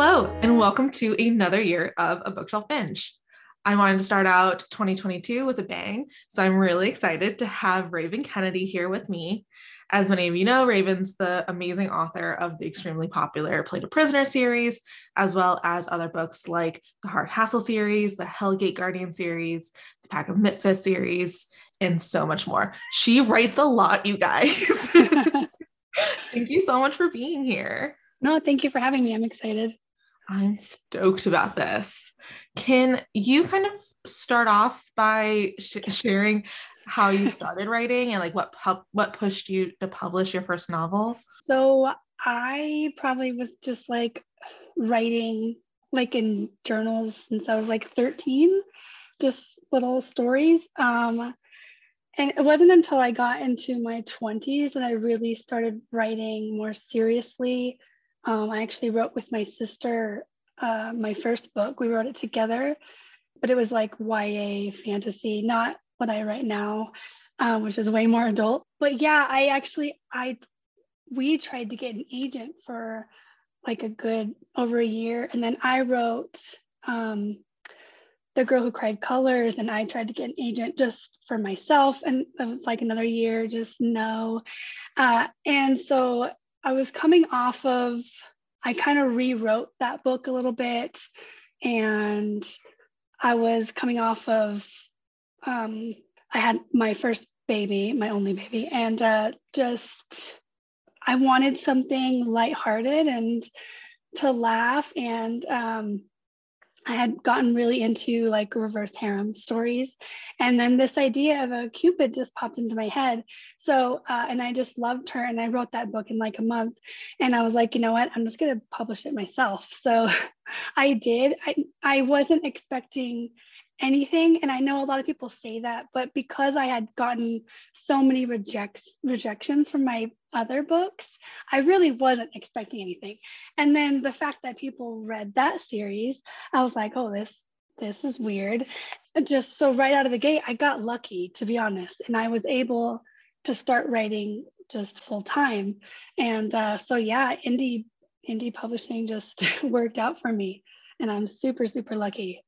Hello, and welcome to another year of a bookshelf binge. I wanted to start out 2022 with a bang, so I'm really excited to have Raven Kennedy here with me. As many of you know, Raven's the amazing author of the extremely popular Plated Prisoner series, as well as other books like the Heart Hassle series, the Hellgate Guardian series, the Pack of Misfits series, and so much more. She writes a lot, you guys. Thank you so much for being here. No, thank you for having me. I'm excited. I'm stoked about this. Can you kind of start off by sh- sharing how you started writing and like what what pushed you to publish your first novel? So I probably was just like writing like in journals since I was like 13, just little stories. Um, and it wasn't until I got into my 20s that I really started writing more seriously. Um, I actually wrote with my sister uh, my first book. We wrote it together, but it was like YA fantasy, not what I write now, um, which is way more adult. But yeah, I actually I we tried to get an agent for like a good over a year, and then I wrote um, the girl who cried colors, and I tried to get an agent just for myself, and it was like another year, just no. Uh, and so I was coming off of I kind of rewrote that book a little bit, and I was coming off of um, I had my first baby, my only baby, and uh, just I wanted something lighthearted and to laugh. And um, I had gotten really into like reverse harem stories. And then this idea of a Cupid just popped into my head. So, uh, and I just loved her. And I wrote that book in like a month. And I was like, you know what? I'm just going to publish it myself. So I did. I, I wasn't expecting anything and i know a lot of people say that but because i had gotten so many reject rejections from my other books i really wasn't expecting anything. And then the fact that people read that series i was like oh this this is weird. Just so right out of the gate i got lucky to be honest and i was able to start writing just full time. And uh, so yeah indie indie publishing just worked out for me and i'm super super lucky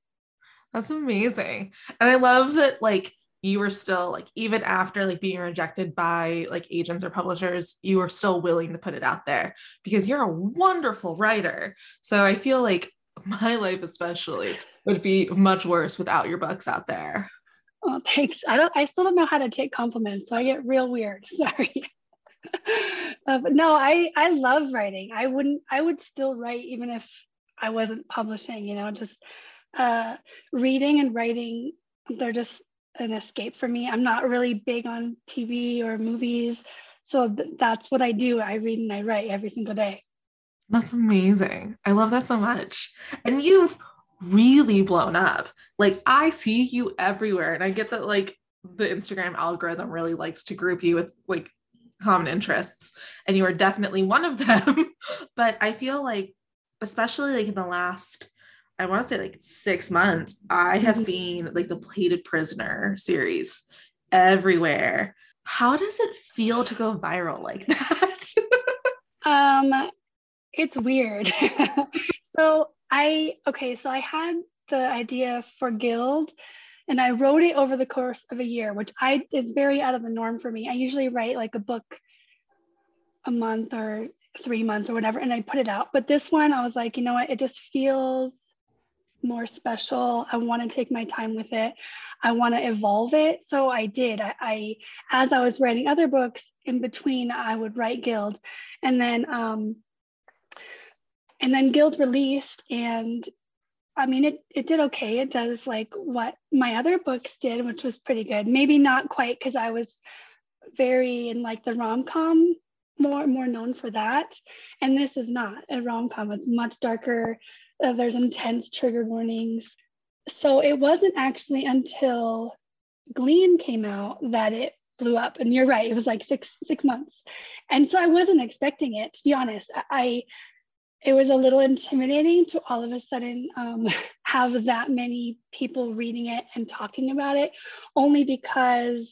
that's amazing. And I love that like you were still like even after like being rejected by like agents or publishers, you were still willing to put it out there because you're a wonderful writer. So I feel like my life especially would be much worse without your books out there. Oh, thanks. I don't I still don't know how to take compliments, so I get real weird. Sorry. uh, but no, I I love writing. I wouldn't I would still write even if I wasn't publishing, you know, just uh, reading and writing, they're just an escape for me. I'm not really big on TV or movies. So th- that's what I do. I read and I write every single day. That's amazing. I love that so much. And you've really blown up. Like I see you everywhere. And I get that like the Instagram algorithm really likes to group you with like common interests. And you are definitely one of them. but I feel like, especially like in the last I want to say like six months, I have mm-hmm. seen like the Plated Prisoner series everywhere. How does it feel to go viral like that? um, it's weird. so I okay, so I had the idea for Gild and I wrote it over the course of a year, which I is very out of the norm for me. I usually write like a book a month or three months or whatever, and I put it out. But this one, I was like, you know what? It just feels more special. I want to take my time with it. I want to evolve it. So I did. I, I, as I was writing other books in between, I would write Gild, and then um, and then Gild released, and I mean it it did okay. It does like what my other books did, which was pretty good. Maybe not quite because I was very in like the rom com more more known for that, and this is not a rom com. It's much darker uh, there's intense trigger warnings. So it wasn't actually until Gleam came out that it blew up. And you're right, it was like six six months. And so I wasn't expecting it, to be honest. I it was a little intimidating to all of a sudden um, have that many people reading it and talking about it, only because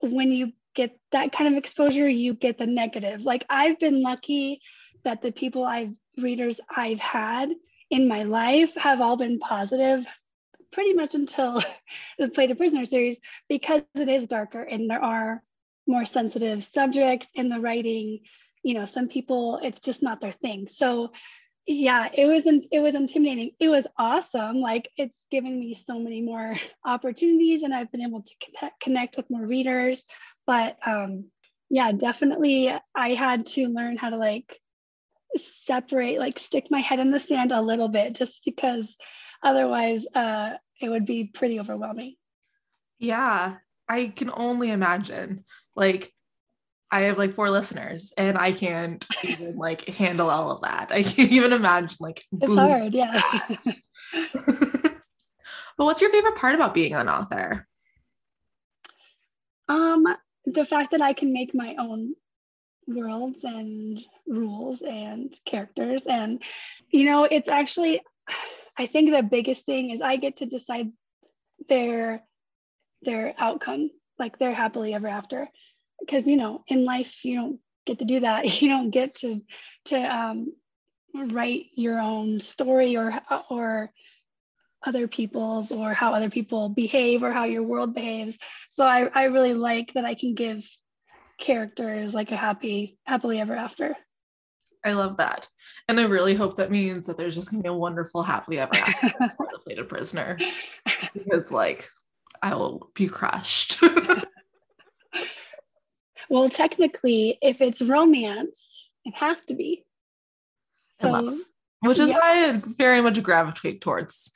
when you get that kind of exposure, you get the negative. Like I've been lucky that the people I've readers I've had in my life have all been positive pretty much until the Plated Prisoner series because it is darker and there are more sensitive subjects in the writing. You know, some people it's just not their thing. So yeah, it was it was intimidating. It was awesome. Like it's given me so many more opportunities and I've been able to connect with more readers. But um yeah, definitely I had to learn how to like separate, like stick my head in the sand a little bit just because otherwise uh, it would be pretty overwhelming. Yeah, I can only imagine. Like, I have like four listeners and I can't even like handle all of that. I can't even imagine like it's hard, yeah. but what's your favorite part about being an author? Um, the fact that I can make my own worlds and rules and characters. And, you know, it's actually, I think the biggest thing is I get to decide their their outcome, like their happily ever after. Because, you know, in life you don't get to do that. You don't get to to um, write your own story or or other people's or how other people behave or how your world behaves. So I, I really like that I can give characters like a happy happily ever after. I love that. And i really hope that means that there's just gonna be a wonderful happily ever after for the plated prisoner. Because like i will be crushed. Well technically if it's romance it has to be. So, which is yeah. why i very much gravitate towards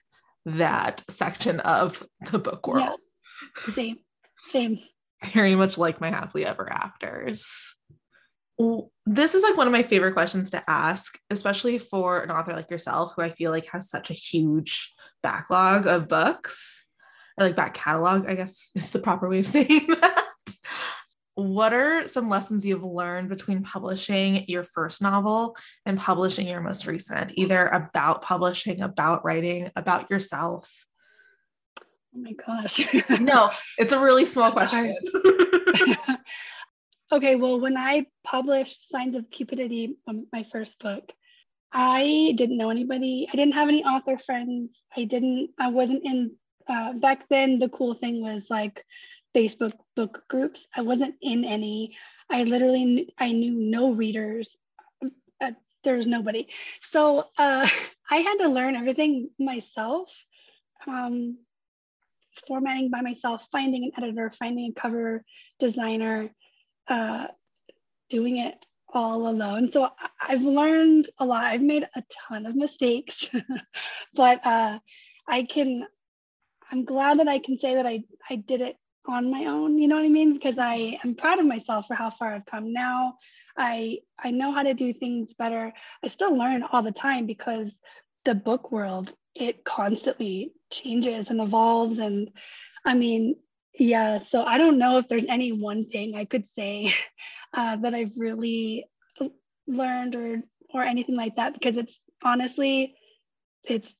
that section of the book world. Yeah. same. Same very much like my happily ever afters. This is like one of my favorite questions to ask, especially for an author like yourself, who I feel like has such a huge backlog of books, or like back catalog, I guess is the proper way of saying that. What are some lessons you've learned between publishing your first novel and publishing your most recent, either about publishing, about writing, about yourself? Oh my gosh. no, it's a really small question. okay, well, when I published Signs of Cupidity, um, my first book, I didn't know anybody. I didn't have any author friends. I didn't, I wasn't in, uh, back then, the cool thing was like Facebook book groups. I wasn't in any. I literally, I knew no readers. Uh, there was nobody. So uh, I had to learn everything myself. Um, formatting by myself, finding an editor, finding a cover designer, uh, doing it all alone. So I've learned a lot. I've made a ton of mistakes, but uh, I can, I'm glad that I can say that I, I did it on my own, you know what I mean? Because I am proud of myself for how far I've come now. I I know how to do things better. I still learn all the time because the book world it constantly changes and evolves. And i mean yeah so i don't know if there's any one thing i could say uh, that i've really learned or or anything like that because it's honestly it's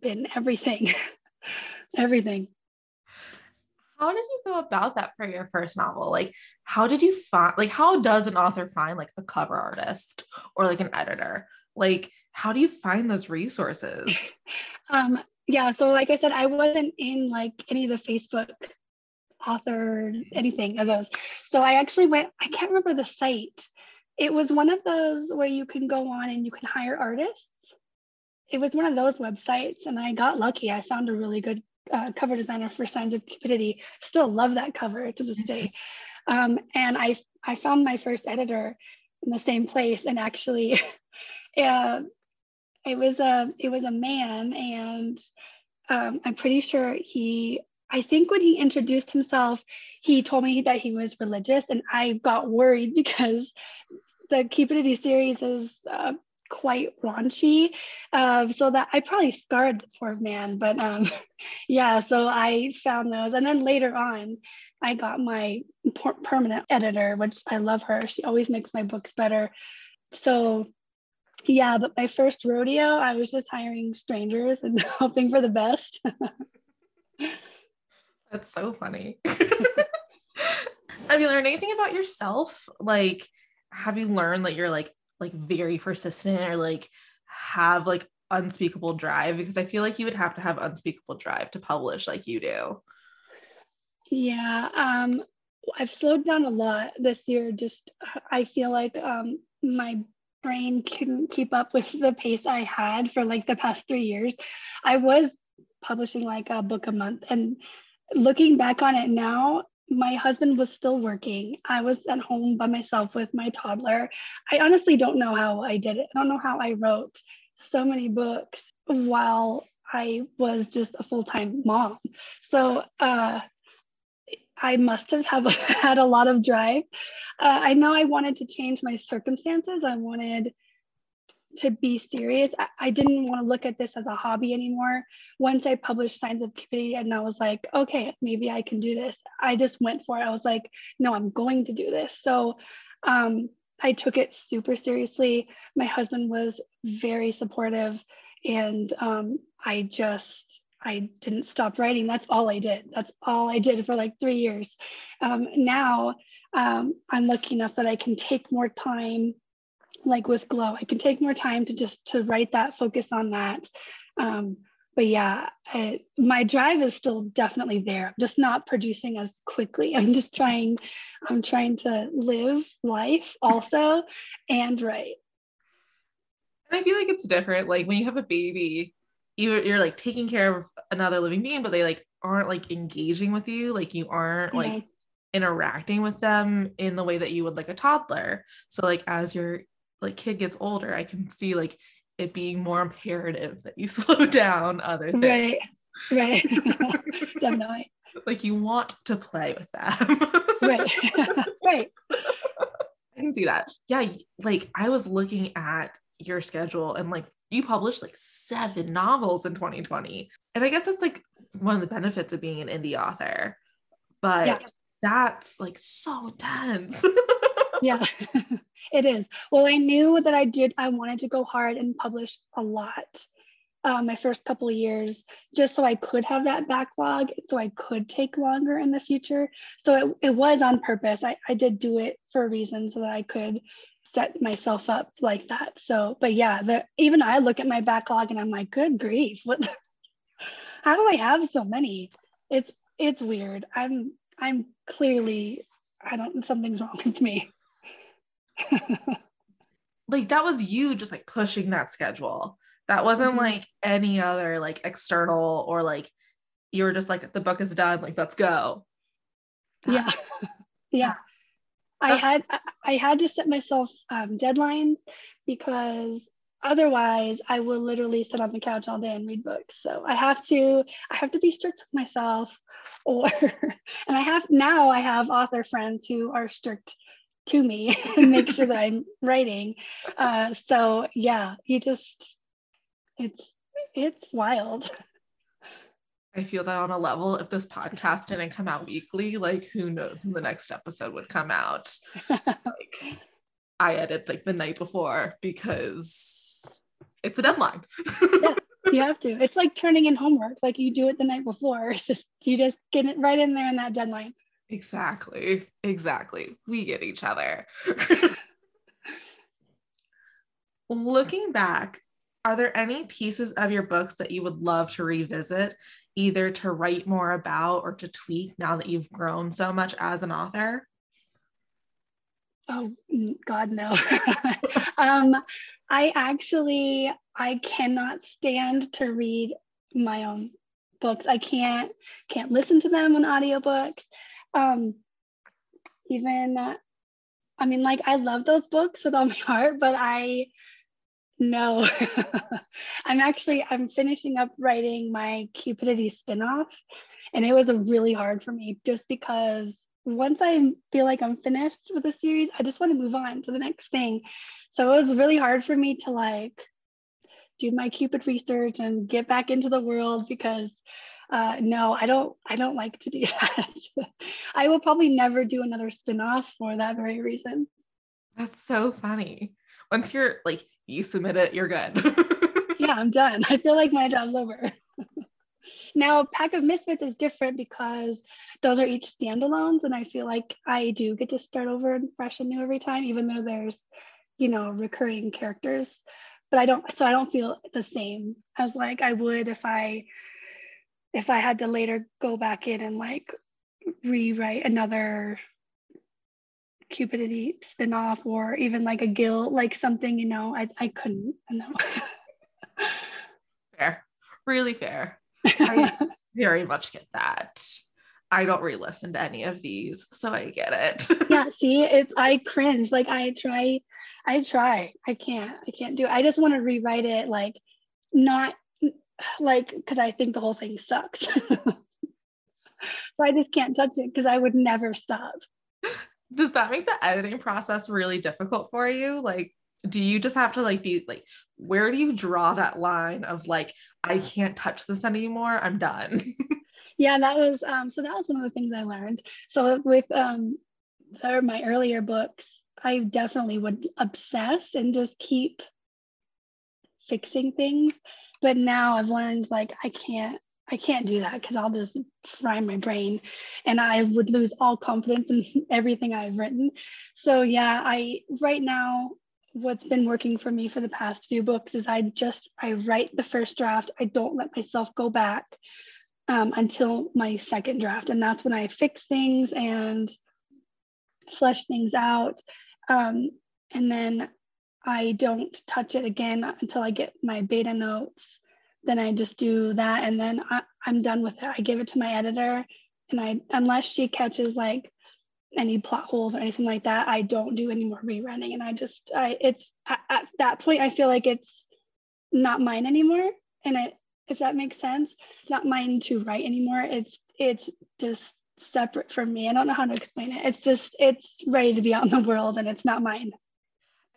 been everything everything. How did you go about that for your first novel? Like how did you find like how does an author find like a cover artist or like an editor? Like how do you find those resources? Um yeah so like i said i wasn't in like any of the facebook author anything of those. So i actually went i can't remember the site. It was one of those where you can go on and you can hire artists. It was one of those websites and i got lucky. I found a really good uh, cover designer for signs of cupidity. Still love that cover to this day. Um, and i i found my first editor in the same place and actually uh, it was a it was a man and um, i'm pretty sure he i think when he introduced himself he told me that he was religious and i got worried because the cupidity series is uh, quite raunchy uh, so that i probably scarred the poor man but um, yeah so i found those and then later on i got my permanent editor which i love her she always makes my books better so yeah, but my first rodeo, I was just hiring strangers and hoping for the best. That's so funny. have you learned anything about yourself? Like, have you learned that you're like like very persistent or like have like unspeakable drive because I feel like you would have to have unspeakable drive to publish like you do. Yeah, um, I've slowed down a lot this year. Just I feel like um, my brain couldn't keep up with the pace I had for like the past three years. I was publishing like a book a month, and looking back on it now, my husband was still working. I was at home by myself with my toddler. I honestly don't know how I did it. I don't know how I wrote so many books while I was just a full time mom. So uh, I must have, have had a lot of drive. Uh, I know I wanted to change my circumstances. I wanted to be serious. I, I, didn't want to look at this as a hobby anymore. Once I published Signs of Cupidity and I was like, okay, maybe I can do this. I just went for it. I was like, no, I'm going to do this. So um, I took it super seriously. My husband was very supportive and um, I just I didn't stop writing. That's all I did. That's all I did for like three years. Um, now um, I'm lucky enough that I can take more time, like with Glow, I can take more time to just to write that, focus on that. Um, but yeah, I, my drive is still definitely there. I'm just not producing as quickly. I'm just trying. I'm trying to live life also and write. And I feel like it's different. Like when you have a baby, you're, you're like taking care of another living being but they like aren't like engaging with you. Like you aren't like yeah. interacting with them in the way that you would like a toddler. So like as your like kid gets older i can see like it being more imperative that you slow down other things. Right. Right. Definitely. Like you want to play with them. Right. Right. I can see that. Yeah like i was looking at your schedule and like you published like seven novels in 2020 and i guess that's like one of the benefits of being an indie author but yeah. that's like so intense. Yeah it is. Well i knew that i did i wanted to go hard and publish a lot uh, my first couple of years just so i could have that backlog so i could take longer in the future. So it, it was on purpose. I, I did do it for a reason so that i could set myself up like that. So, but yeah, the, even I look at my backlog and I'm like, good grief, what? how do I have so many? It's it's weird. I'm I'm clearly I don't something's wrong with me. like that was you just like pushing that schedule. That wasn't mm-hmm. like any other like external or like you were just like the book is done, like let's go. Yeah. yeah. I had I had to set myself um, deadlines because otherwise I will literally sit on the couch all day and read books. So I have to I have to be strict with myself, or and I have now I have author friends who are strict to me and make sure that I'm writing. Uh, so yeah, you just it's it's wild. I feel that on a level, if this podcast didn't come out weekly, like who knows when the next episode would come out. like I edit like the night before because it's a deadline. yeah, you have to. It's like turning in homework. Like you do it the night before. It's just you just get it right in there in that deadline. Exactly. Exactly. We get each other. Looking back, are there any pieces of your books that you would love to revisit either to write more about or to tweak now that you've grown so much as an author? Oh God, no. um, I actually I cannot stand to read my own books. I can't can't listen to them on audiobooks. Um, even I mean, like I love those books with all my heart, but I no, I'm actually I'm finishing up writing my Cupidity spinoff, and it was really hard for me just because once I feel like I'm finished with the series, I just want to move on to the next thing. So it was really hard for me to like do my Cupid research and get back into the world because uh, no, I don't I don't like to do that. I will probably never do another spinoff for that very reason. That's so funny. Once you're like you submit it, you're good. yeah, I'm done. I feel like my job's over. now, Pack of Misfits is different because those are each standalones, and I feel like I do get to start over and fresh and new every time, even though there's, you know, recurring characters. but I don't so I don't feel the same as like I would if I if I had to later go back in and like rewrite another cupidity spinoff or even like a Gild like something you know I, I couldn't no fair really fair I very much get that I don't re-listen to any of these, so I get it. yeah, see, it's I cringe. Like I try, I try. I can't. I can't do it. I just want to rewrite it like not like because I think the whole thing sucks. so I just can't touch it because I would never stop. Does that make the editing process really difficult for you? Like, do you just have to like be like, where do you draw that line of like, I can't touch this anymore? I'm done. yeah, that was um so that was one of the things I learned. So with um my earlier books, I definitely would obsess and just keep fixing things. But now I've learned like I can't I can't do that because I'll just fry my brain and I would lose all confidence in everything I've written. So yeah, I right now what's been working for me for the past few books is I just I write the first draft. I don't let myself go back um, until my second draft, and that's when I fix things and flesh things out. Um, and then I don't touch it again until I get my beta notes. Then I just do that and then I, I'm done with it. I give it to my editor and I, unless she catches like any plot holes or anything like that, I don't do any more rerunning. And I just, I, it's at, at that point, I feel like it's not mine anymore. And it, if that makes sense, it's not mine to write anymore. It's, it's just separate from me. I don't know how to explain it. It's just it's ready to be out in the world and it's not mine.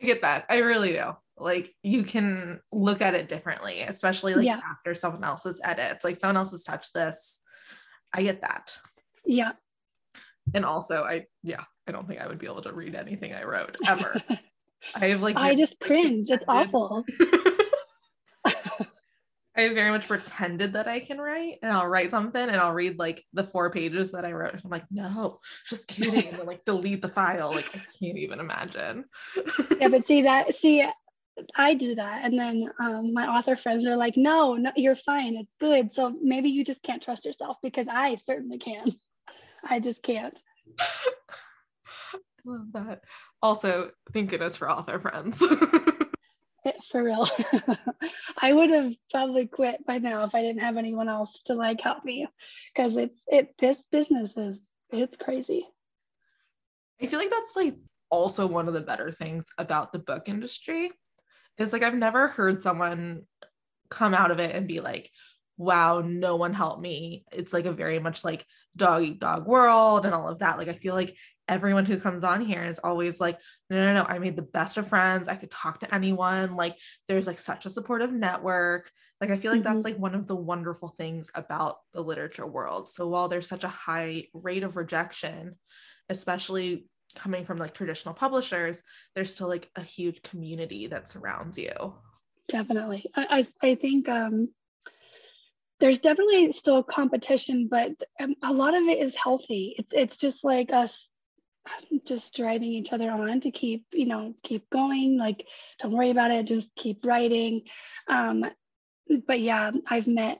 I get that. I really do. Like you can look at it differently, especially like yeah. after someone else's edits. Like someone else has touched this. I get that. Yeah. And also I yeah, I don't think I would be able to read anything I wrote ever. I have like I just cringe. It's awful. I very much pretended that I can write and I'll write something and I'll read like the four pages that I wrote. I'm like, no, just kidding. and then, like delete the file. Like I can't even imagine. yeah, but see that see I do that. And then um, my author friends are like, no, no, you're fine. It's good. So maybe you just can't trust yourself because I certainly can. I just can't. love that. Also, thank goodness for author friends. for real. I would have probably quit by now if I didn't have anyone else to like help me because it's it this business is it's crazy. I feel like that's like also one of the better things about the book industry is like I've never heard someone come out of it and be like, wow, no one helped me. It's like a very much like dog eat dog world and all of that. Like I feel like everyone who comes on here is always like, no, no, no, I made the best of friends. I could talk to anyone. Like there's like such a supportive network. Like I feel like mm-hmm. that's like one of the wonderful things about the literature world. So while there's such a high rate of rejection, especially coming from like traditional publishers, there's still like a huge community that surrounds you. Definitely. I, I, I think um there's definitely still competition, but um, a lot of it is healthy. It's it's just like us just driving each other on to keep you know keep going. Like don't worry about it, just keep writing. Um, but yeah, I've met.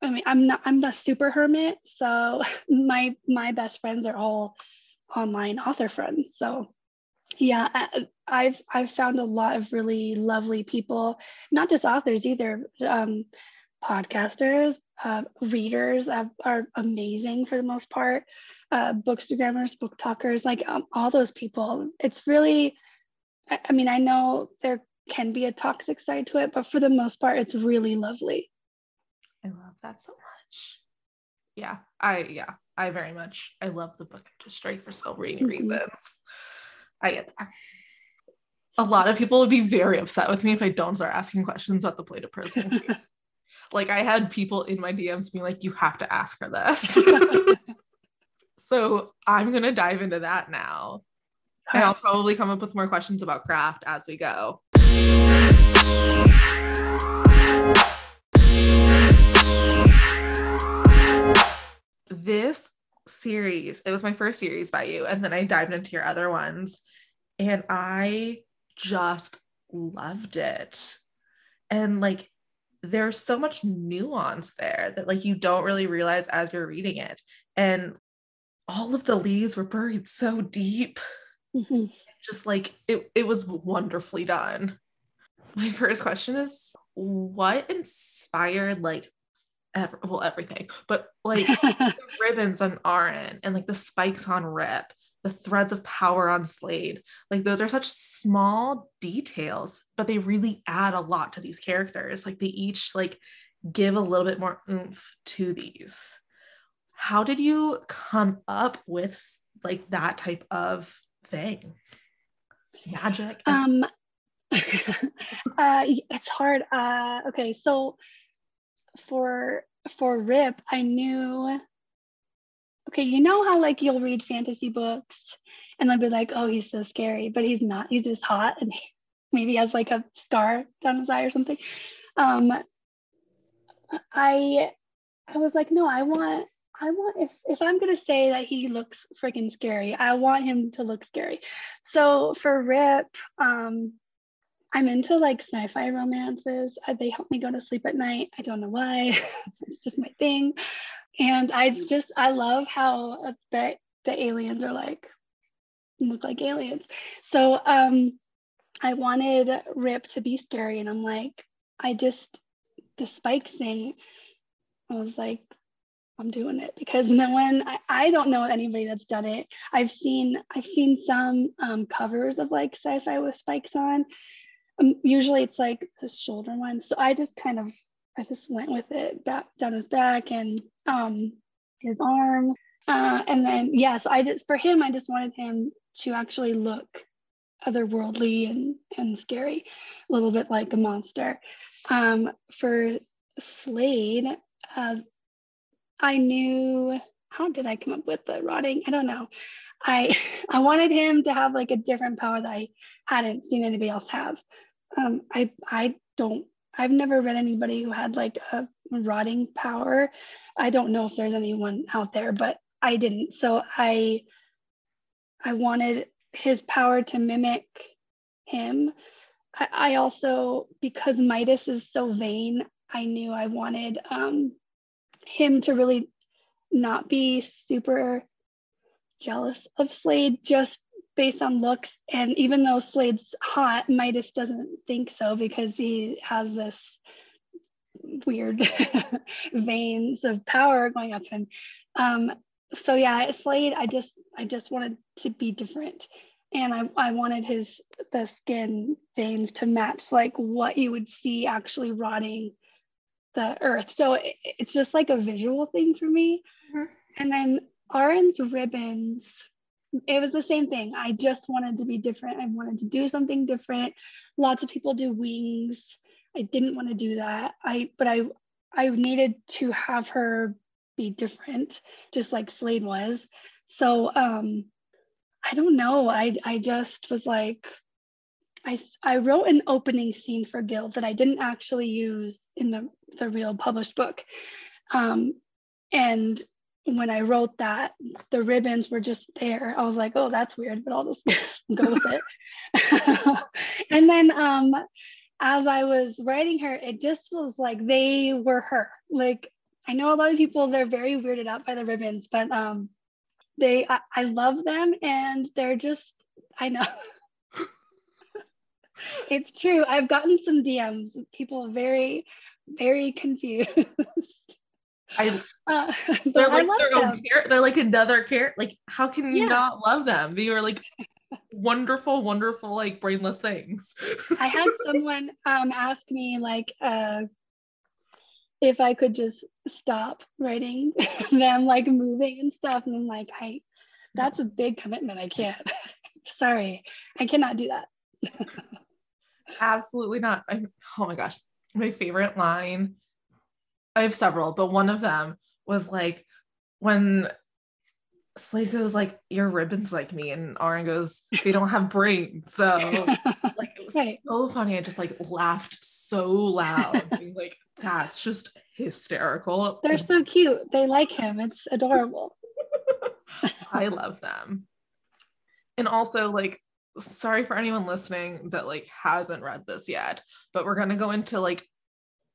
I mean, I'm not. I'm the super hermit, so my my best friends are all online author friends. So yeah I, have i've found a lot of really lovely people not just authors either um, podcasters, uh, readers are, amazing for the most part, uh, bookstagrammers, book talkers, like um, all those people. It's really, I, I mean, I know there can be a toxic side to it, but for the most part, it's really lovely. I love that so much. Yeah, I yeah, I very much I love the book industry for so many reasons. I get that. A lot of people would be very upset with me if I don't start asking questions about the Plated Prisoner. Like I had people in my DMs being like, you have to ask her this. so I'm gonna dive into that now. And I'll probably come up with more questions about craft as we go. Series, it was my first series by you, and then I dived into your other ones, and I just loved it. And like there's so much nuance there that like you don't really realize as you're reading it. And all of the leads were buried so deep. Mm-hmm. Just like it, it was wonderfully done. My first question is what inspired like ever well everything, but like ribbons on Auren and like the spikes on Rip the threads of power on Slade. Like those are such small details, but they really add a lot to these characters. Like they each like give a little bit more oomph to these. How did you come up with like that type of thing? Magic. Um uh it's hard. Uh okay, so for for Rip, I knew okay, you know how like you'll read fantasy books and they'll be like, oh, he's so scary, but he's not. He's just hot and he maybe has like a scar down his eye or something. Um, I I was like, no, I want I want if if I'm gonna say that he looks freaking scary, I want him to look scary. So for Rip, um, I'm into like sci-fi romances. They help me go to sleep at night. I don't know why. it's just my thing and I just I love how uh, the the aliens are like look like aliens. So um I wanted Rip to be scary, and I'm like, I just the spike thing. I was like, I'm doing it because no one I, I don't know anybody that's done it. I've seen I've seen some um, covers of like sci-fi with spikes on. Um, usually it's like the shoulder one. So I just kind of I just went with it back down his back and um, his arm. Uh, and then, yes, yeah, so I just, for him, I just wanted him to actually look otherworldly and, and scary, a little bit like a monster. Um, for Slade, uh, I knew, how did I come up with the rotting? I don't know. I I wanted him to have like a different power that I hadn't seen anybody else have. Um, I I don't I've never read anybody who had like a rotting power. I don't know if there's anyone out there, but I didn't. So I I wanted his power to mimic him. I, I also, because Midas is so vain, I knew I wanted um, him to really not be super jealous of Slade just based on looks. And even though Slade's hot, Midas doesn't think so because he has this weird veins of power going up him. Um, so yeah, Slade, I just I just wanted to be different. And I, I wanted his the skin veins to match like what you would see actually rotting the earth. So it, it's just like a visual thing for me. Mm-hmm. And then Auren's ribbons it was the same thing. I just wanted to be different. I wanted to do something different. Lots of people do wings. I didn't want to do that. I but I I needed to have her be different, just like Slade was. So um I don't know. I I just was like I I wrote an opening scene for Gild that I didn't actually use in the the real published book. Um and when I wrote that, the ribbons were just there. I was like, oh, that's weird, but I'll just go with it. and then um, as I was writing her, it just was like they were her. Like I know a lot of people they're very weirded out by the ribbons, but um, they I, I love them and they're just I know. it's true. I've gotten some DMs, people very, very confused. I uh, they're like their them. own. They're like another character. Like, how can you yeah. not love them? They are like wonderful, wonderful, like brainless things. I had someone um ask me like uh if I could just stop writing them like moving and stuff. And I'm like, I that's a big commitment. I can't. Sorry, I cannot do that. Absolutely not. I, oh my gosh. My favorite line I have several, but one of them was like when Slade goes like, "Your ribbons like me," and Auren goes, "They don't have brains." So like it was right. so funny. I just like laughed so loud, being like, "That's just hysterical." They're so cute. They like him. It's adorable. I love them. And also like sorry for anyone listening that like hasn't read this yet, but we're gonna go into like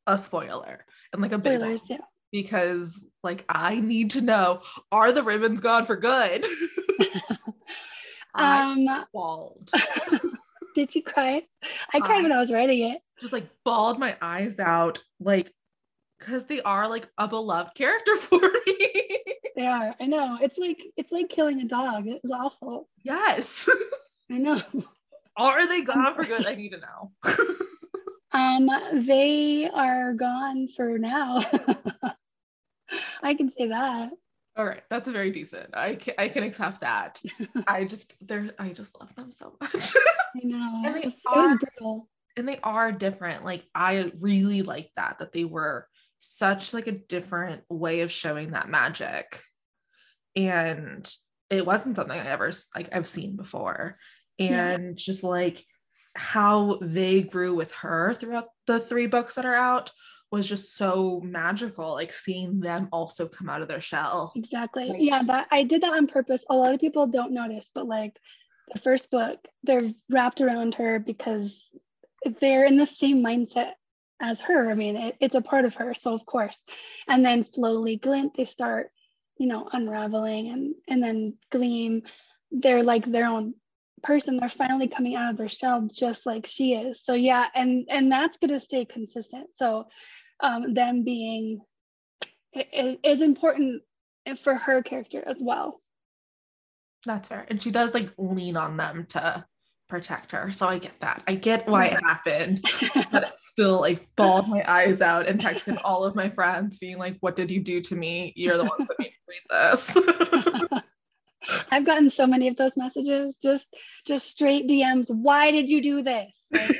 a spoiler and like a big Spoilers, yeah. because like I need to know are the ribbons gone for good? Um, bawled. did you cry? I cried I- when I was writing it. Just like bawled my eyes out, like because they are like a beloved character for me. They are. I know. It's like it's like killing a dog. It was awful. yes. I know. are they gone for good? I need to know. Um, they are gone for now. I can say that. All right, that's very decent. I can, I can accept that. I just they're I just love them so much. I know. And they it was, are- brutal. and they are different. Like I really like that that they were such like a different way of showing that magic. And it wasn't something I ever like I've seen before. Yeah. And just like how they grew with her throughout the three books that are out was just so magical like seeing them also come out of their shell. Exactly. Like- yeah, that I did that on purpose. A lot of people don't notice, but like the first book, they're wrapped around her because they're in the same mindset as her. I mean, it, it's a part of her, so of course. And then slowly, glint, they start, you know, unraveling, and and then gleam, they're like their own person. They're finally coming out of their shell, just like she is. So yeah, and and that's gonna stay consistent. So, um, them being is important for her character as well. That's fair. And she does like lean on them to protect her. So I get that. I get why it happened. But it still like bawled my eyes out and texted all of my friends being like, What did you do to me? You're the ones that made me read this. I've gotten so many of those messages, just just straight DMs. Why did you do this? Like,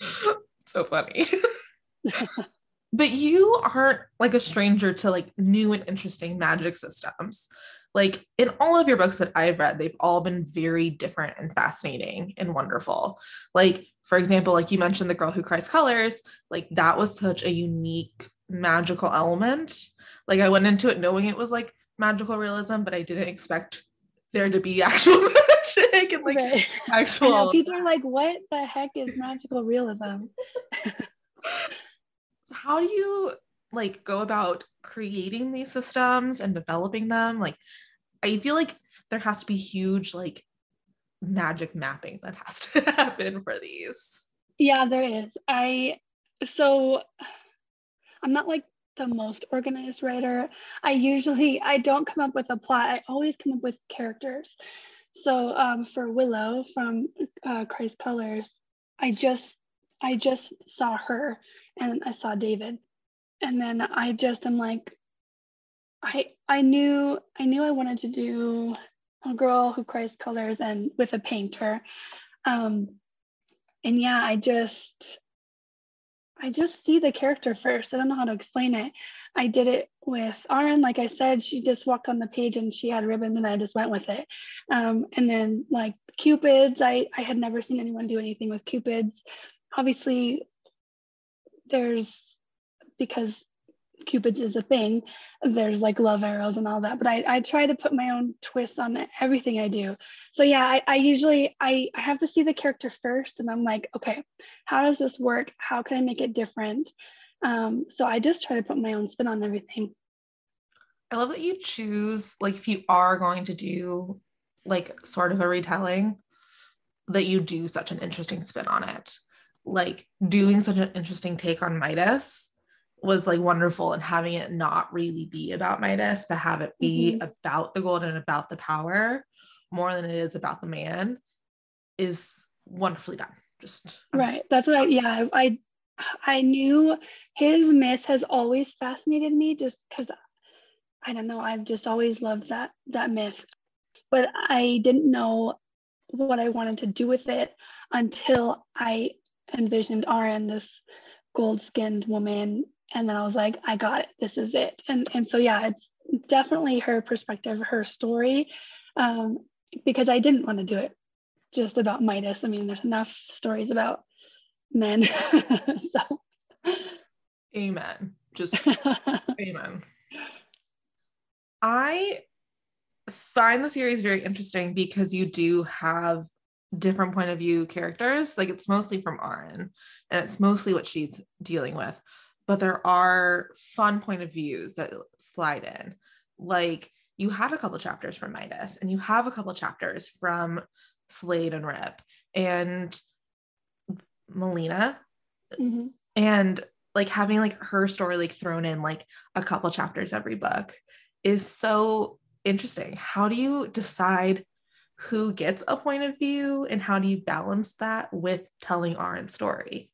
so funny. but you aren't like a stranger to like new and interesting magic systems. Like in all of your books that I've read, they've all been very different and fascinating and wonderful. Like, for example, like you mentioned, The Girl Who Cries Colors, like that was such a unique magical element. Like, I went into it knowing it was like magical realism, but I didn't expect there to be actual magic and like Right. Actual. know people are like, what the heck is magical realism? So how do you like go about creating these systems and developing them like i feel like there has to be huge like magic mapping that has to happen for these Yeah, there is. I so I'm not like the most organized writer. I usually I don't come up with a plot. I always come up with characters. So um, for Willow from uh, Cries Colors, I just I just saw her and I saw David, and then I just am like, I I knew I knew I wanted to do a girl who cries colors and with a painter. Um, and yeah, I just I just see the character first. I don't know how to explain it. I did it with Auren, like I said, she just walked on the page and she had ribbons and I just went with it. Um, and then like cupids, I I had never seen anyone do anything with cupids. Obviously, there's because cupids is a thing. There's like love arrows and all that but I, I try to put my own twist on everything i do. So yeah I, I usually I, I have to see the character first and i'm like okay how does this work? How can i make it different? Um, so i just try to put my own spin on everything. I love that you choose like if you are going to do like sort of a retelling that you do such an interesting spin on it. Like doing such an interesting take on midas was like wonderful and having it not really be about Midas, but have it be mm-hmm. about the gold and about the power more than it is about the man is wonderfully done. Just I'm right. That's what i yeah i i knew his myth has always fascinated me just because i don't know i've just always loved that that myth. But i didn't know what i wanted to do with it until i envisioned Auren, this gold skinned woman and then i was like i got it this is it and and so yeah it's definitely her perspective her story um, because i didn't want to do it just about midas i mean there's enough stories about men so amen. Just amen. I find the series very interesting because you do have different point of view characters. Like it's mostly from Auren and it's mostly what she's dealing with. But there are fun point of views that slide in. Like you have a couple chapters from Midas and you have a couple chapters from Slade and Rip and Melina. Mm-hmm. And like having like her story like thrown in like a couple chapters every book is so interesting. How do you decide who gets a point of view and how do you balance that with telling Auren's story?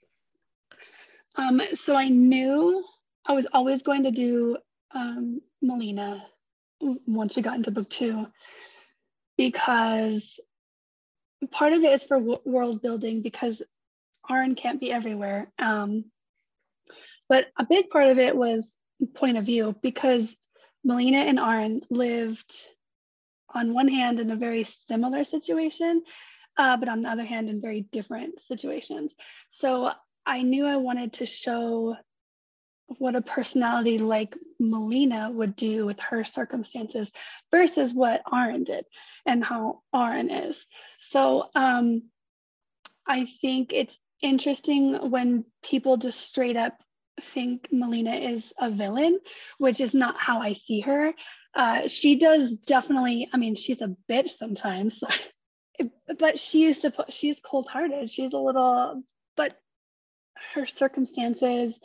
Um, so I knew I was always going to do um, Melina once we got into book two because part of it is for w- world building because Auren can't be everywhere. Um, but a big part of it was point of view because Melina and Auren lived on one hand in a very similar situation, uh, but on the other hand in very different situations. So I knew I wanted to show what a personality like Melina would do with her circumstances versus what Auren did and how Auren is. So um, I think it's interesting when people just straight up think Melina is a villain, which is not how I see her. Uh, she does definitely, I mean, she's a bitch sometimes, but she is she's cold hearted. She's a little, but her circumstances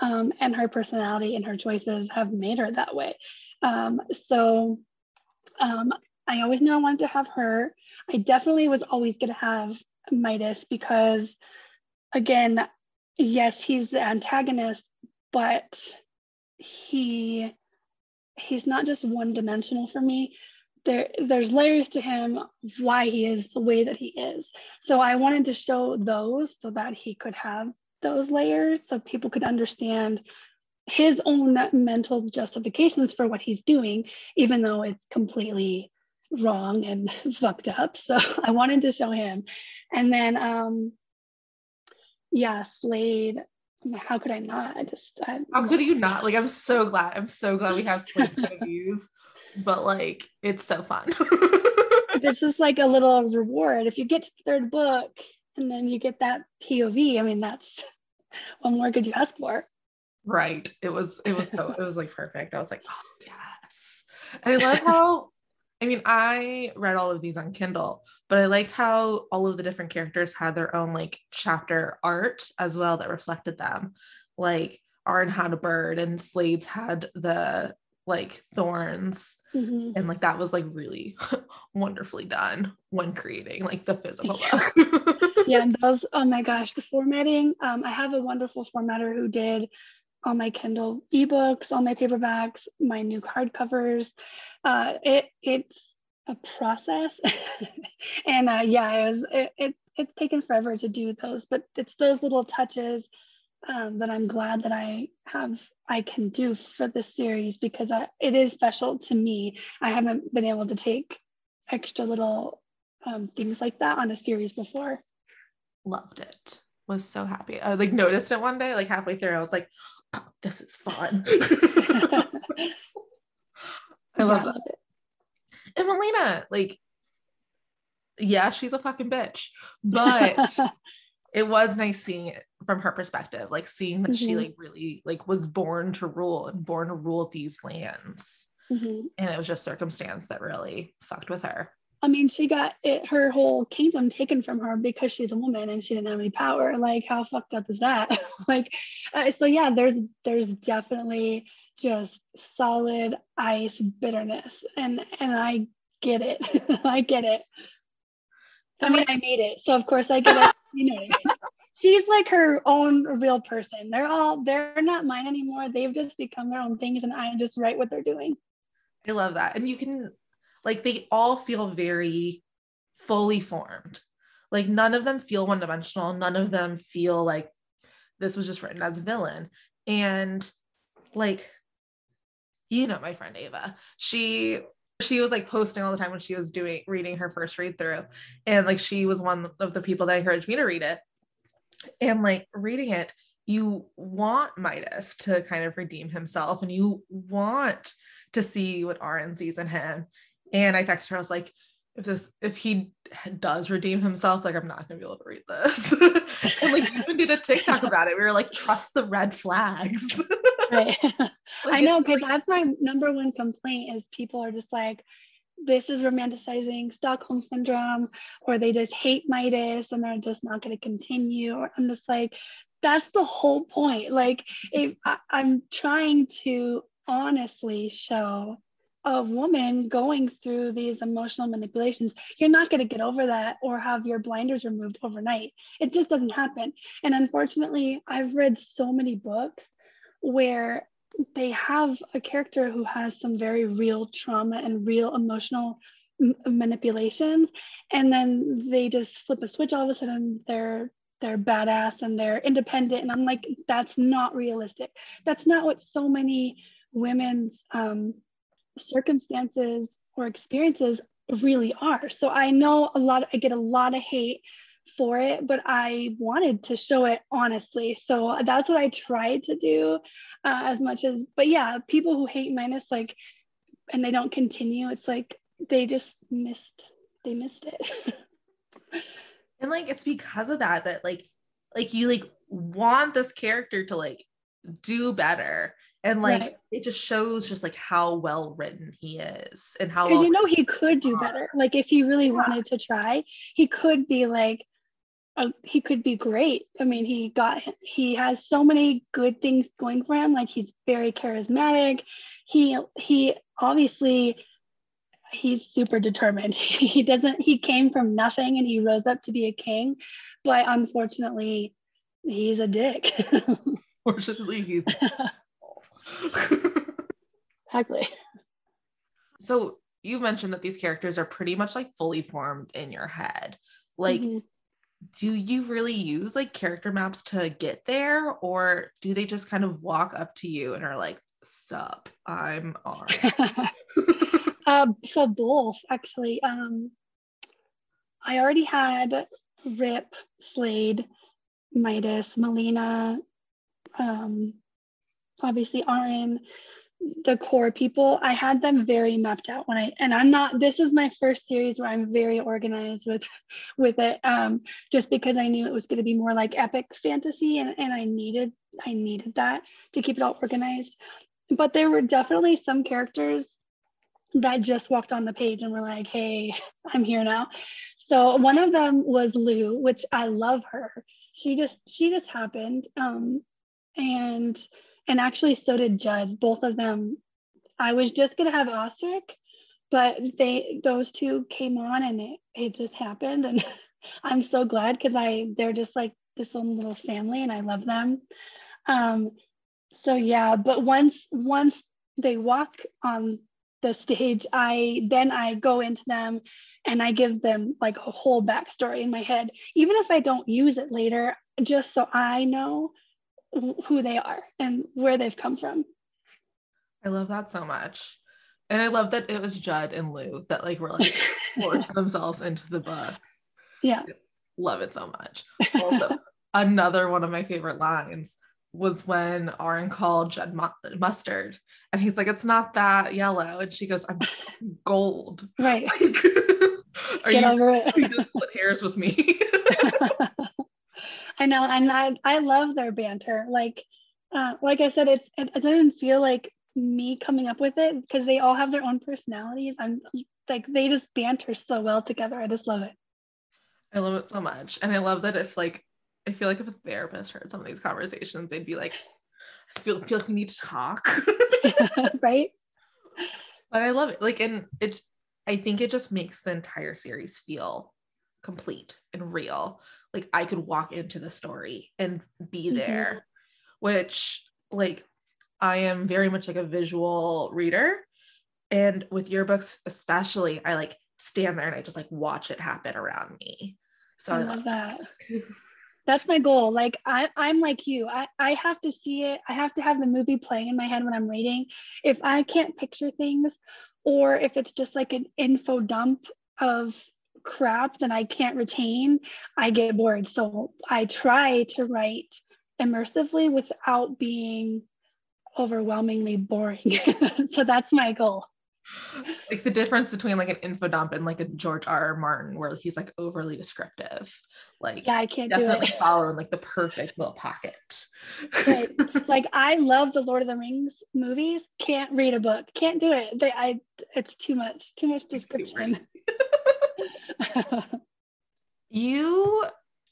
um, and her personality and her choices have made her that way. Um, so um, I always knew I wanted to have her. I definitely was always going to have Midas because, again, yes, he's the antagonist, but he he's not just one dimensional for me. There, there's layers to him why he is the way that he is. So I wanted to show those so that he could have those layers so people could understand his own mental justifications for what he's doing, even though it's completely wrong and fucked up. So I wanted to show him. And then um, yeah, Slade. How could I not? I just. I, How could you not? Like, I'm so glad. I'm so glad we have Slade views, but like, it's so fun. this is like a little reward. If you get to the third book and then you get that POV, I mean, that's what more could you ask for? Right. It was. It was so. It was like perfect. I was like, oh yes. And I love how. I mean, I read all of these on Kindle, but I liked how all of the different characters had their own like chapter art as well that reflected them. Like Auren had a bird and Slade's had the like thorns. Mm-hmm. And like that was like really wonderfully done when creating like the physical book. yeah, and those, oh my gosh, the formatting. Um, I have a wonderful formatter who did all my Kindle ebooks, all my paperbacks, my new hardcovers. Uh, it it's a process and uh, yeah it was it, it, it's taken forever to do those but it's those little touches um, that i'm glad that i have i can do for this series because I, it is special to me. I haven't been able to take extra little um, things like that on a series before. Loved it. Was so happy. I like noticed it one day like halfway through i was like oh, this is fun. I love yeah, that. I and Melina, like, yeah, she's a fucking bitch, but it was nice seeing it from her perspective, like seeing that mm-hmm. she like really like was born to rule and born to rule these lands. Mm-hmm. And it was just circumstance that really fucked with her. I mean, she got it her whole kingdom taken from her because she's a woman and she didn't have any power. Like, how fucked up is that? like, uh, so yeah, there's there's definitely just solid ice bitterness and and i get it i get it i mean i made it so of course i get it you know she's like her own real person. They're all they're not mine anymore. They've just become their own things and i just write what they're doing. I love that. And you can like they all feel very fully formed. Like none of them feel one dimensional none of them feel like this was just written as a villain. And like you know my friend Ava. She she was like posting all the time when she was doing reading her first read through and like she was one of the people that encouraged me to read it and like reading it you want midas to kind of redeem himself and you want to see what Auren sees in him And I texted her, I was like, if this if he does redeem himself, like I'm not gonna be able to read this. and like you even did a TikTok about it. We were like, trust the red flags. right. like, I know because like, that's my number one complaint is people are just like, this is romanticizing Stockholm syndrome, or they just hate Midas and they're just not gonna continue. Or I'm just like, that's the whole point. Like if I, I'm trying to honestly show a woman going through these emotional manipulations, you're not going to get over that or have your blinders removed overnight. It just doesn't happen. And unfortunately, I've read so many books where they have a character who has some very real trauma and real emotional m- manipulations and then they just flip a switch all of a sudden they're they're badass and they're independent and i'm like that's not realistic that's not what so many women's um, circumstances or experiences really are. So I know a lot, I get a lot of hate for it, but I wanted to show it honestly. So that's what I tried to do uh, as much as, but yeah, people who hate Midas, like, and they don't continue, it's like they just missed, they missed it. and like, it's because of that, that like, like you like want this character to like do better and like right. it just shows just like how well written he is and how because well you know he could do better like if he really yeah. wanted to try he could be like a, he could be great i mean he got he has so many good things going for him like he's very charismatic he he obviously he's super determined he doesn't he came from nothing and he rose up to be a king but unfortunately he's a dick fortunately he's exactly. So you mentioned that these characters are pretty much like fully formed in your head. Like, mm-hmm. Do you really use like character maps to get there, or do they just kind of walk up to you and are like, "Sup, I'm on." um, so both actually. Um, I already had Rip, Slade, Midas, Melina, um, obviously Auren the core people i had them very mapped out when i and i'm not this is my first series where i'm very organized with with it um just because i knew it was going to be more like epic fantasy and, and i needed i needed that to keep it all organized. But there were definitely some characters that just walked on the page and were like hey i'm here now. So one of them was lou which i love her. She just she just happened um and and actually so did Judd. Both of them. I was just gonna have Osric, but they those two came on and it, it just happened. And I'm so glad because I they're just like this own little family and I love them. Um, so yeah, but once once they walk on the stage, I then I go into them and I give them like a whole backstory in my head, even if I don't use it later, just so I know who they are and where they've come from. I love that so much. And I love that it was Judd and Lou that like were like forced themselves into the book. Yeah. Love it so much. Also, another one of my favorite lines was when Auren called Judd mu- mustard and he's like, it's not that yellow. And she goes, I'm gold. Right. Like, are Get you over it. just split hairs with me? I know, and I I love their banter. Like, uh, like I said, it's it, it doesn't feel like me coming up with it because they all have their own personalities. I'm like they just banter so well together. I just love it. I love it so much, and I love that if like I feel like if a therapist heard some of these conversations, they'd be like, I feel feel like we need to talk, right? But I love it. Like, and it, I think it just makes the entire series feel complete and real like I could walk into the story and be mm-hmm. there, mm-hmm. which like I am very much like a visual reader. And with your books, especially, I like stand there and I just like watch it happen around me. So I, I love that. That's my goal. Like I, I'm like you. I, I have to see it. I have to have the movie playing in my head when I'm reading. If I can't picture things, or if it's just like an info dump of crap that I can't retain, I get bored. So I try to write immersively without being overwhelmingly boring. so that's my goal. like the difference between like an info dump and like a George R. R. Martin, where he's like overly descriptive. Like, yeah, I can't definitely do it. follow in like the perfect little pocket. Right. like I love the Lord of the Rings movies. Can't read a book. Can't do it. They, I. It's too much. Too much description. you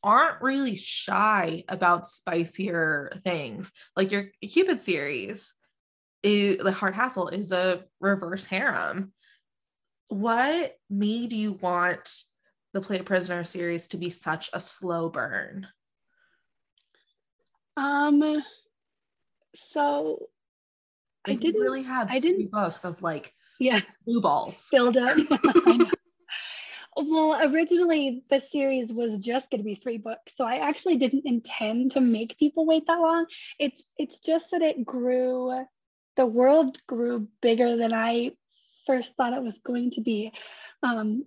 aren't really shy about spicier things. Like your Cupid series, is, the Heart Hassle is a reverse harem. What made you want the Plated Prisoner series to be such a slow burn? Um. So like I didn't really have I didn't books of like yeah blue balls. build up. well, originally the series was just going to be three books, so I actually didn't intend to make people wait that long. It's it's just that it grew, the world grew bigger than I first thought it was going to be. Um,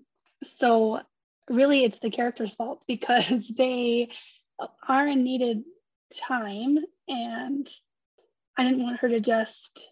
so really, it's the characters' fault because they are in needed time, and I didn't want her to just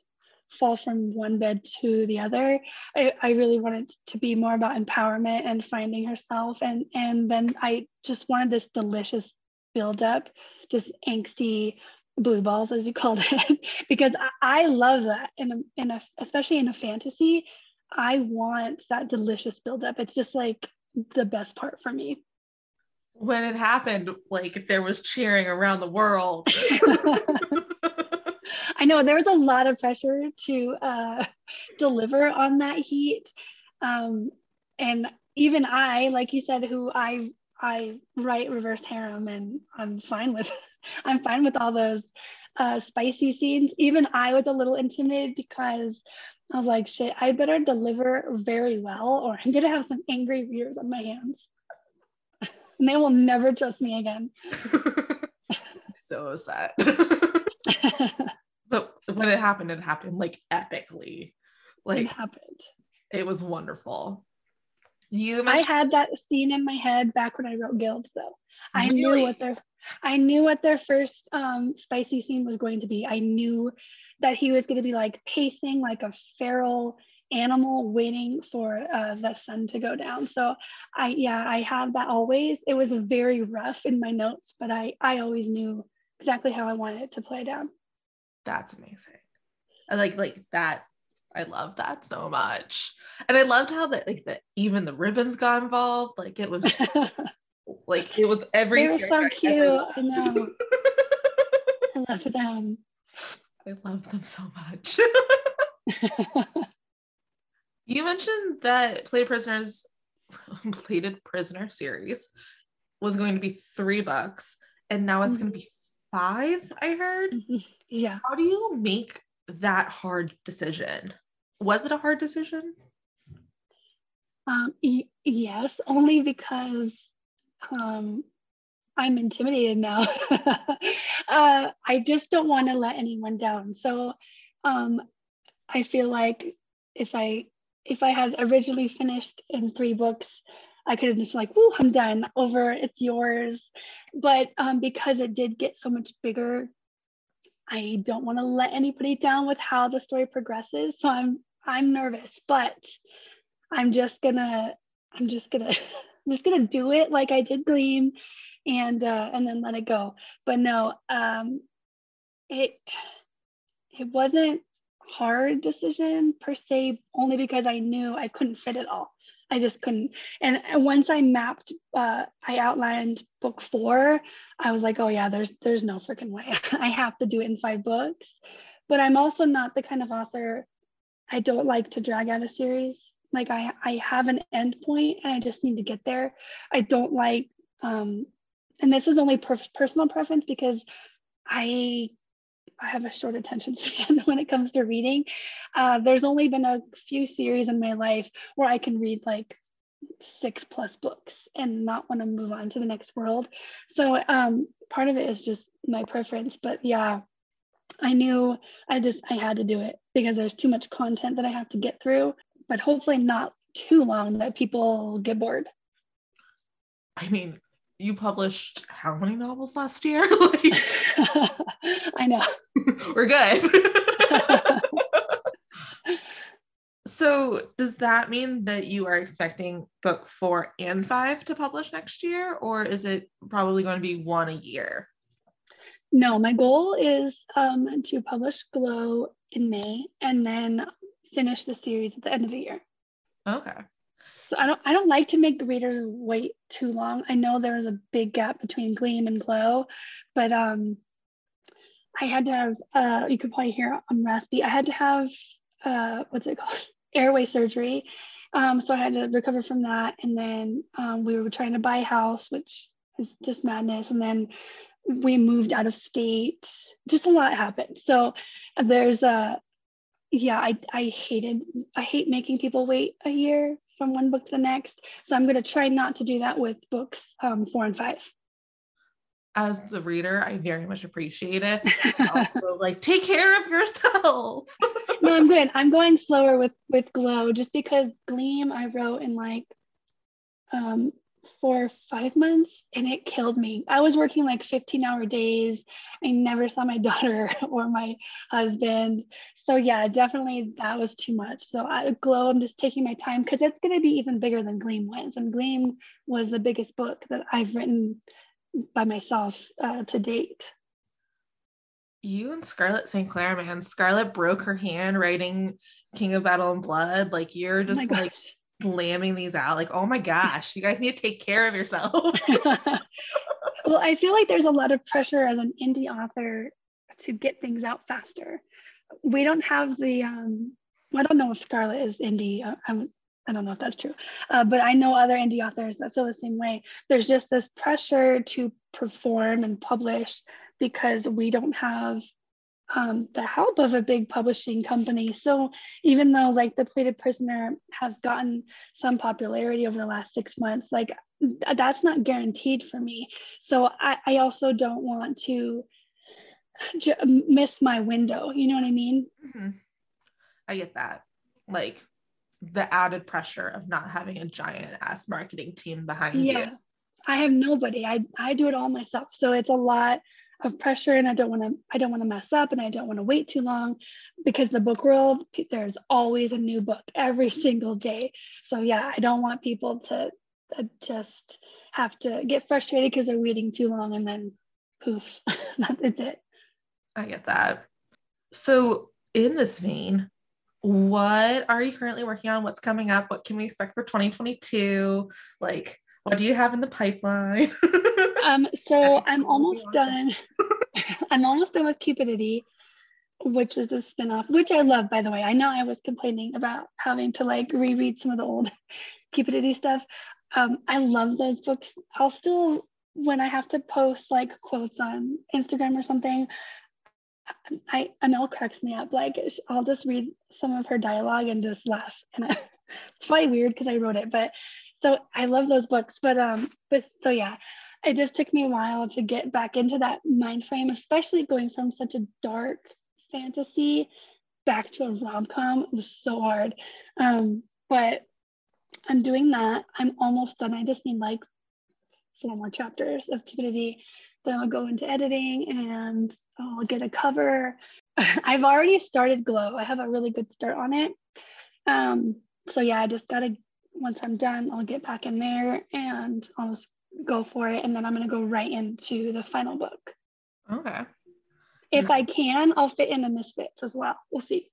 fall from one bed to the other. I, I really wanted to be more about empowerment and finding herself. And, and then I just wanted this delicious buildup, just angsty blue balls, as you called it, because I, I love that. In a, in a, especially in a fantasy, I want that delicious buildup. It's just like the best part for me. When it happened, like there was cheering around the world. I know there was a lot of pressure to uh, deliver on that heat. Um, and even I, like you said, who I I write reverse harem and I'm fine with I'm fine with all those uh, spicy scenes. Even I was a little intimidated because I was like, shit, I better deliver very well or I'm gonna have some angry readers on my hands. and they will never trust me again. so but when it happened, it happened like epically. Like it happened. It was wonderful. You I had that scene in my head back when I wrote Gild, though. Really? I knew what their I knew what their first um, spicy scene was going to be. I knew that he was going to be like pacing like a feral animal waiting for uh, the sun to go down. So I yeah, I have that always. It was very rough in my notes, but I I always knew exactly how I wanted it to play down that's amazing. I like like that. I love that so much. And I loved how that like that even the ribbons got involved. Like it was like it was every They were so cute. I know. I love them. I love them so much. you mentioned that Play Prisoners Plated Prisoner series was going to be three bucks, and now it's mm-hmm. going to be five, I heard. Yeah. How do you make that hard decision? Was it a hard decision? Um, y- yes, only because um, I'm intimidated now. uh, I just don't want to let anyone down. So um, I feel like if I if I had originally finished in three books, I could have just like, "Ooh, I'm done. Over. It's yours." But um, because it did get so much bigger, I don't want to let anybody down with how the story progresses. So I'm I'm nervous, but I'm just gonna I'm just gonna I'm just gonna do it like I did Gleam, and uh, and then let it go. But no, um, it it wasn't hard decision per se, only because I knew I couldn't fit it all. I just couldn't. And once I mapped, uh, I outlined book four. I was like, oh yeah, there's there's no freaking way. I have to do it in five books. But I'm also not the kind of author. I don't like to drag out a series. Like I I have an end point and I just need to get there. I don't like, um, and this is only per- personal preference because I I have a short attention span when it comes to reading. Uh, there's only been a few series in my life where I can read like six plus books and not want to move on to the next world. So um, part of it is just my preference. But yeah, I knew I just I had to do it because there's too much content that I have to get through. But hopefully not too long that people get bored. I mean, you published how many novels last year? like, I know. We're good. So, does that mean that you are expecting book four and five to publish next year, or is it probably going to be one a year? No, my goal is um, to publish Glow in May and then finish the series at the end of the year. Okay. So I don't I don't like to make the readers wait too long. I know there's a big gap between Gleam and Glow, but um I had to have uh you could probably hear I'm raspy. I had to have uh what's it called? Airway surgery. Um, so I had to recover from that. And then um, we were trying to buy a house, which is just madness. And then we moved out of state. Just a lot happened. So there's a yeah, I I hated I hate making people wait a year from one book to the next. So I'm going to try not to do that with books um, four and five. As the reader, I very much appreciate it. also, like, take care of yourself. no, I'm good. I'm going slower with with Glow just because Gleam I wrote in like um, for five months and it killed me. I was working like 15 hour days. I never saw my daughter or my husband. So yeah, definitely that was too much. So I glow, I'm just taking my time because it's gonna be even bigger than Gleam was. And Gleam was the biggest book that I've written by myself uh, to date. You and Scarlett St. Clair, man. Scarlett broke her hand writing King of Battle and Blood. Like you're oh just oh like slamming these out. Like, oh my gosh, you guys need to take care of yourselves. well, I feel like there's a lot of pressure as an indie author to get things out faster. We don't have the, um, I don't know if Scarlett is indie. Uh, I'm, I don't know if that's true, uh, but I know other indie authors that feel the same way. There's just this pressure to perform and publish because we don't have um, the help of a big publishing company. So even though like The Plated Prisoner has gotten some popularity over the last six months, like that's not guaranteed for me. So I, I also don't want to j- miss my window. You know what I mean? Mm-hmm. I get that. Like the added pressure of not having a giant ass marketing team behind yeah. you. I have nobody. I I do it all myself. So it's a lot of pressure and I don't want to I don't want to mess up and I don't want to wait too long because the book world there's always a new book every single day. So yeah, I don't want people to, to just have to get frustrated because they're waiting too long and then poof, that's it. I get that. So in this vein, what are you currently working on? What's coming up? What can we expect for 2022? Like, what do you have in the pipeline? Um, so I'm almost done. I'm almost done with Cupidity, which was the spinoff, which I love, by the way. I know I was complaining about having to like reread some of the old Cupidity stuff. Um, I love those books. I'll still, when I have to post like quotes on Instagram or something, I Amel cracks me up. Like I'll just read some of her dialogue and just laugh. And it's probably weird because I wrote it, but so I love those books. But um, but so yeah, it just took me a while to get back into that mind frame, especially going from such a dark fantasy back to a rom-com it was so hard. Um, but I'm doing that. I'm almost done. I just need like four more chapters of Cupidity. Then I'll go into editing and I'll get a cover. I've already started Glow. I have a really good start on it. Um, so yeah, I just gotta once I'm done, I'll get back in there and I'll just go for it and then I'm going to go right into the final book. Okay. If I can, I'll fit in the Misfits as well. We'll see.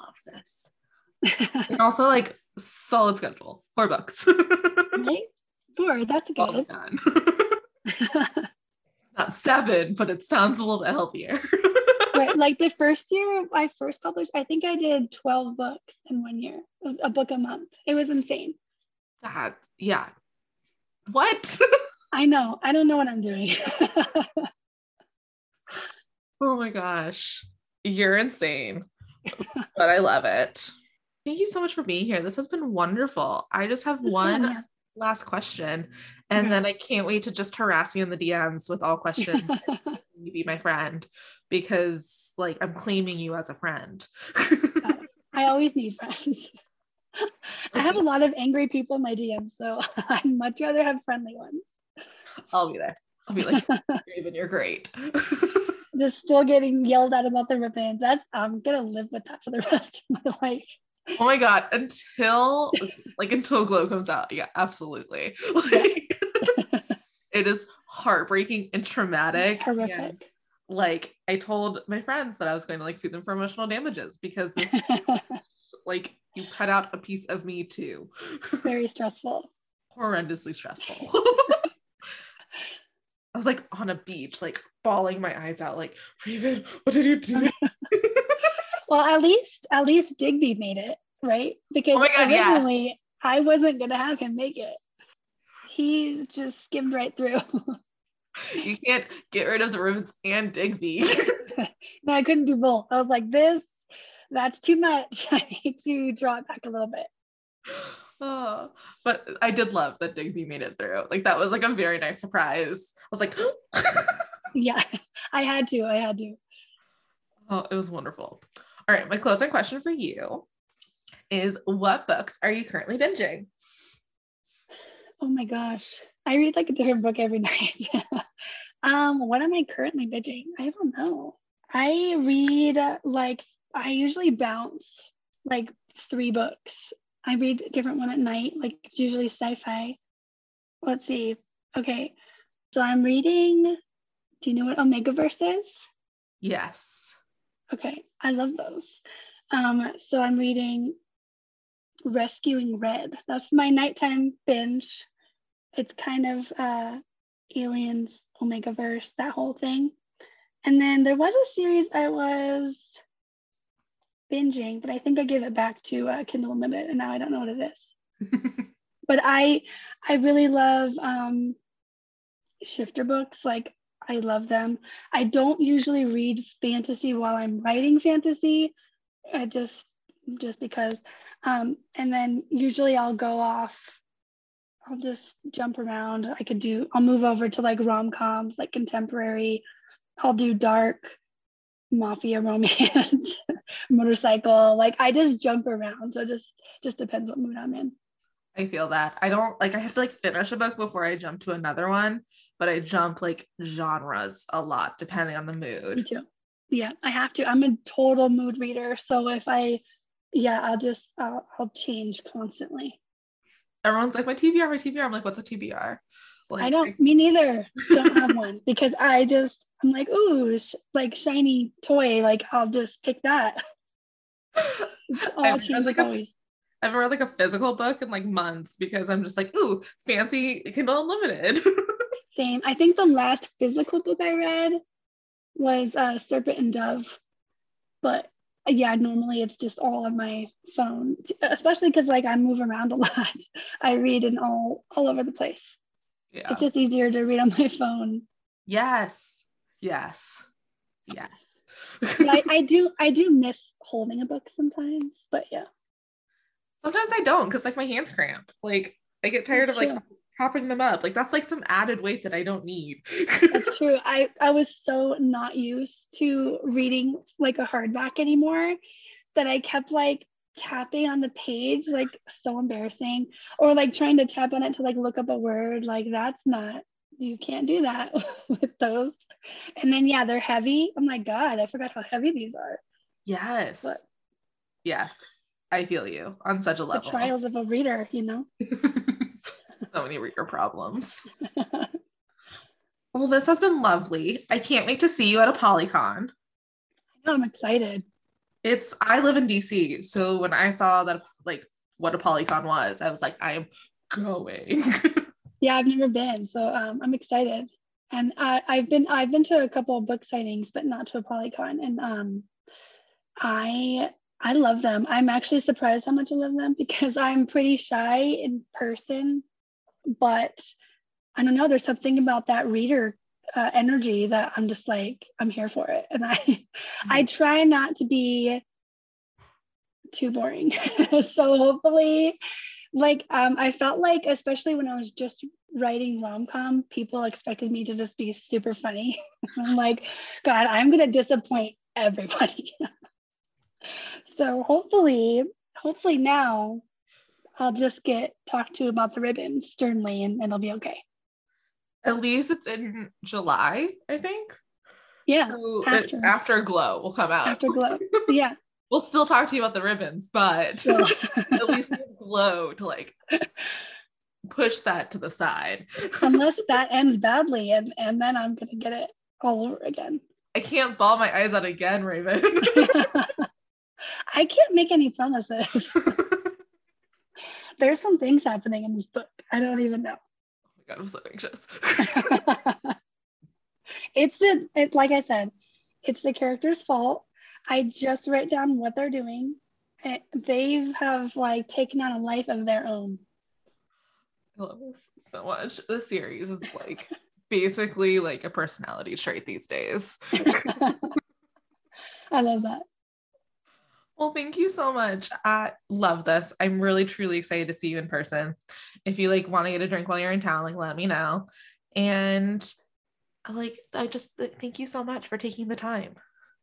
Love this. and also like solid schedule, four books. right? Four, that's good. Not seven, but it sounds a little bit healthier. right. Like the first year I first published, I think I did 12 books in one year, a book a month. It was insane. That, yeah, what? I know. I don't know what I'm doing. oh my gosh. You're insane. but I love it. Thank you so much for being here. This has been wonderful. I just have one yeah. last question, and okay. then I can't wait to just harass you in the DMs with all questions. you be my friend because, like, I'm claiming you as a friend. I always need friends. I have a lot of angry people in my DMs, so I'd much rather have friendly ones. I'll be there. I'll be like, Raven, you're great. Just still getting yelled at about the ribbons. That's I'm gonna live with that for the rest of my life. Oh my god, until like until Glow comes out. Yeah, absolutely. Like it is heartbreaking and traumatic. Horrific. and, like I told my friends that I was going to like sue them for emotional damages because this like you cut out a piece of me too. Very stressful. Horrendously stressful. I was like on a beach, like bawling my eyes out, like, Raven, what did you do? Well, at least at least Digby made it, right? Because Oh God, yes. I wasn't gonna have him make it. He just skimmed right through. you can't get rid of the ribbons and Digby. no, I couldn't do both. I was like, this, that's too much. I need to draw it back a little bit. Oh, but I did love that Digby made it through. Like that was like a very nice surprise. I was like, Yeah, I had to. I had to. oh, it was wonderful. All right, my closing question for you is what books are you currently binging? Oh my gosh. I read like a different book every night. um, what am I currently binging? I don't know. I read like I usually bounce like three books. I read a different one at night, like usually sci-fi. Let's see. Okay. So I'm reading, do you know what Omegaverse is? Yes. Okay, I love those. Um, so I'm reading Rescuing Red. That's my nighttime binge. It's kind of uh, Aliens, Omegaverse, that whole thing. And then there was a series I was binging, but I think I gave it back to uh, Kindle Unlimited, and now I don't know what it is. But I, I really love um, shifter books. Like I love them. I don't usually read fantasy while I'm writing fantasy. I just just because. Um, and then usually I'll go off. I'll just jump around. I could do. I'll move over to like rom coms, like contemporary. I'll do dark, mafia romance, motorcycle. Like I just jump around. So just just depends what mood I'm in. I feel that. I don't like I have to like finish a book before I jump to another one, but I jump like genres a lot depending on the mood. Me too. Yeah, I have to. I'm a total mood reader. So if I, yeah, I'll just I'll, I'll change constantly. Everyone's like my TBR, my TBR. I'm like, what's a TBR? Like I don't. Me neither. Don't have one because I just I'm like, ooh, sh- like shiny toy. Like I'll just pick that. All I've read, like, a- always. I haven't read like a physical book in like months because I'm just like, ooh, fancy Kindle Unlimited. Same. I think the last physical book I read was uh, Serpent and Dove, but uh, yeah, normally it's just all on my phone, especially because like I move around a lot. I read in all all over the place. yeah. It's just easier to read on my phone. yes. Yes. Yes. I, I do I do miss holding a book sometimes. But yeah, Sometimes I don't because like my hands cramp. Like I get tired of like propping them up. Like that's like some added weight that I don't need. that's true. I I was so not used to reading like a hardback anymore that I kept like tapping on the page like so embarrassing or like trying to tap on it to like look up a word like that's not you can't do that with those and then yeah they're heavy oh my god i forgot how heavy these are yes. But- yes. I feel you on such a the level. trials of a reader you know so many reader problems. Well, this has been lovely. I can't wait to see you at ApollyCon. I know i'm excited It's I live in DC, so when I saw that like what ApollyCon was, I was like, I am going. Yeah i've never been so um, i'm excited. And I, i've been i've been to a couple of book signings but not to ApollyCon and um i i love them. I'm actually surprised how much i love them because i'm pretty shy in person but i don't know there's something about that reader uh, energy that i'm just like i'm here for it. And i i try not to be too boring. So hopefully like um i felt like especially when i was just writing rom-com people expected me to just be super funny i'm like god i'm gonna disappoint everybody so hopefully hopefully now i'll just get talked to about the ribbons sternly and it'll be okay At least it's in July, I think. yeah So after. it's after Glow will come out. after glow yeah we'll still talk to you about the ribbons, but at least glow to like push that to the side. Unless that ends badly, and and then I'm gonna get it all over again. I can't ball my eyes out again, Raven. I can't make any promises. There's some things happening in this book. I don't even know. Oh my god, I'm so anxious. it's the it like I said, it's the character's fault. I just write down what they're doing. They have have like taken on a life of their own. I love this so much. The series is like basically like a personality trait these days. I love that. Well, thank you so much. I love this. I'm really truly excited to see you in person. If you like want to get a drink while you're in town, like let me know. And like I just thank you so much for taking the time.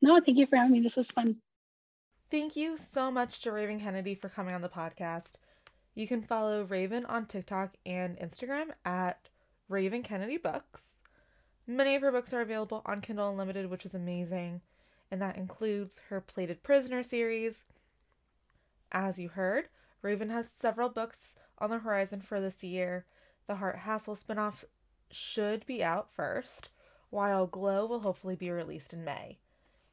No, thank you for having me. This was fun. Thank you so much to Raven Kennedy for coming on the podcast. You can follow Raven on TikTok and Instagram at Raven Kennedy Books. Many of her books are available on Kindle Unlimited, which is amazing, and that includes her Plated Prisoner series. As you heard, Raven has several books on the horizon for this year. The Heart Hassle spinoff should be out first, while Glow will hopefully be released in May.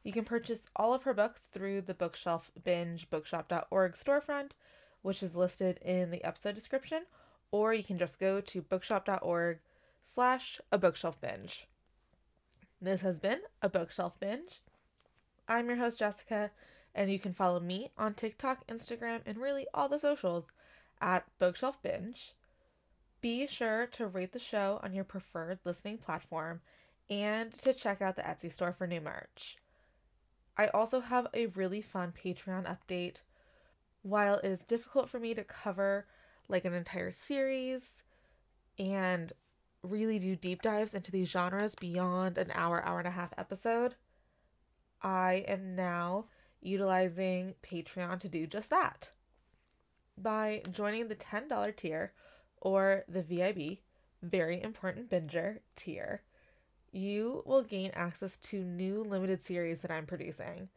You can purchase all of her books through the Bookshelf Binge bookshop.org storefront, which is listed in the episode description, or you can just go to bookshop.org slash a bookshelf binge. This has been a bookshelf binge. I'm your host, Jessica, and you can follow me on TikTok, Instagram, and really all the socials at bookshelf binge. Be sure to rate the show on your preferred listening platform and to check out the Etsy store for new merch. I also have a really fun Patreon update. While it is difficult for me to cover like an entire series and really do deep dives into these genres beyond an hour, hour and a half episode, I am now utilizing Patreon to do just that. By joining the $10 tier or the VIB, very important binger tier, you will gain access to new limited series that I'm producing.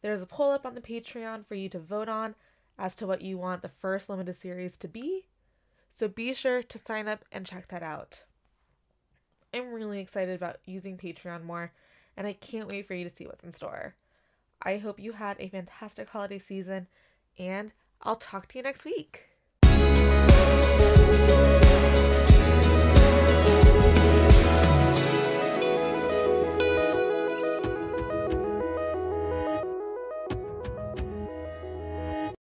There's a poll up on the Patreon for you to vote on as to what you want the first limited series to be, so be sure to sign up and check that out. I'm really excited about using Patreon more, and I can't wait for you to see what's in store. I hope you had a fantastic holiday season, and I'll talk to you next week.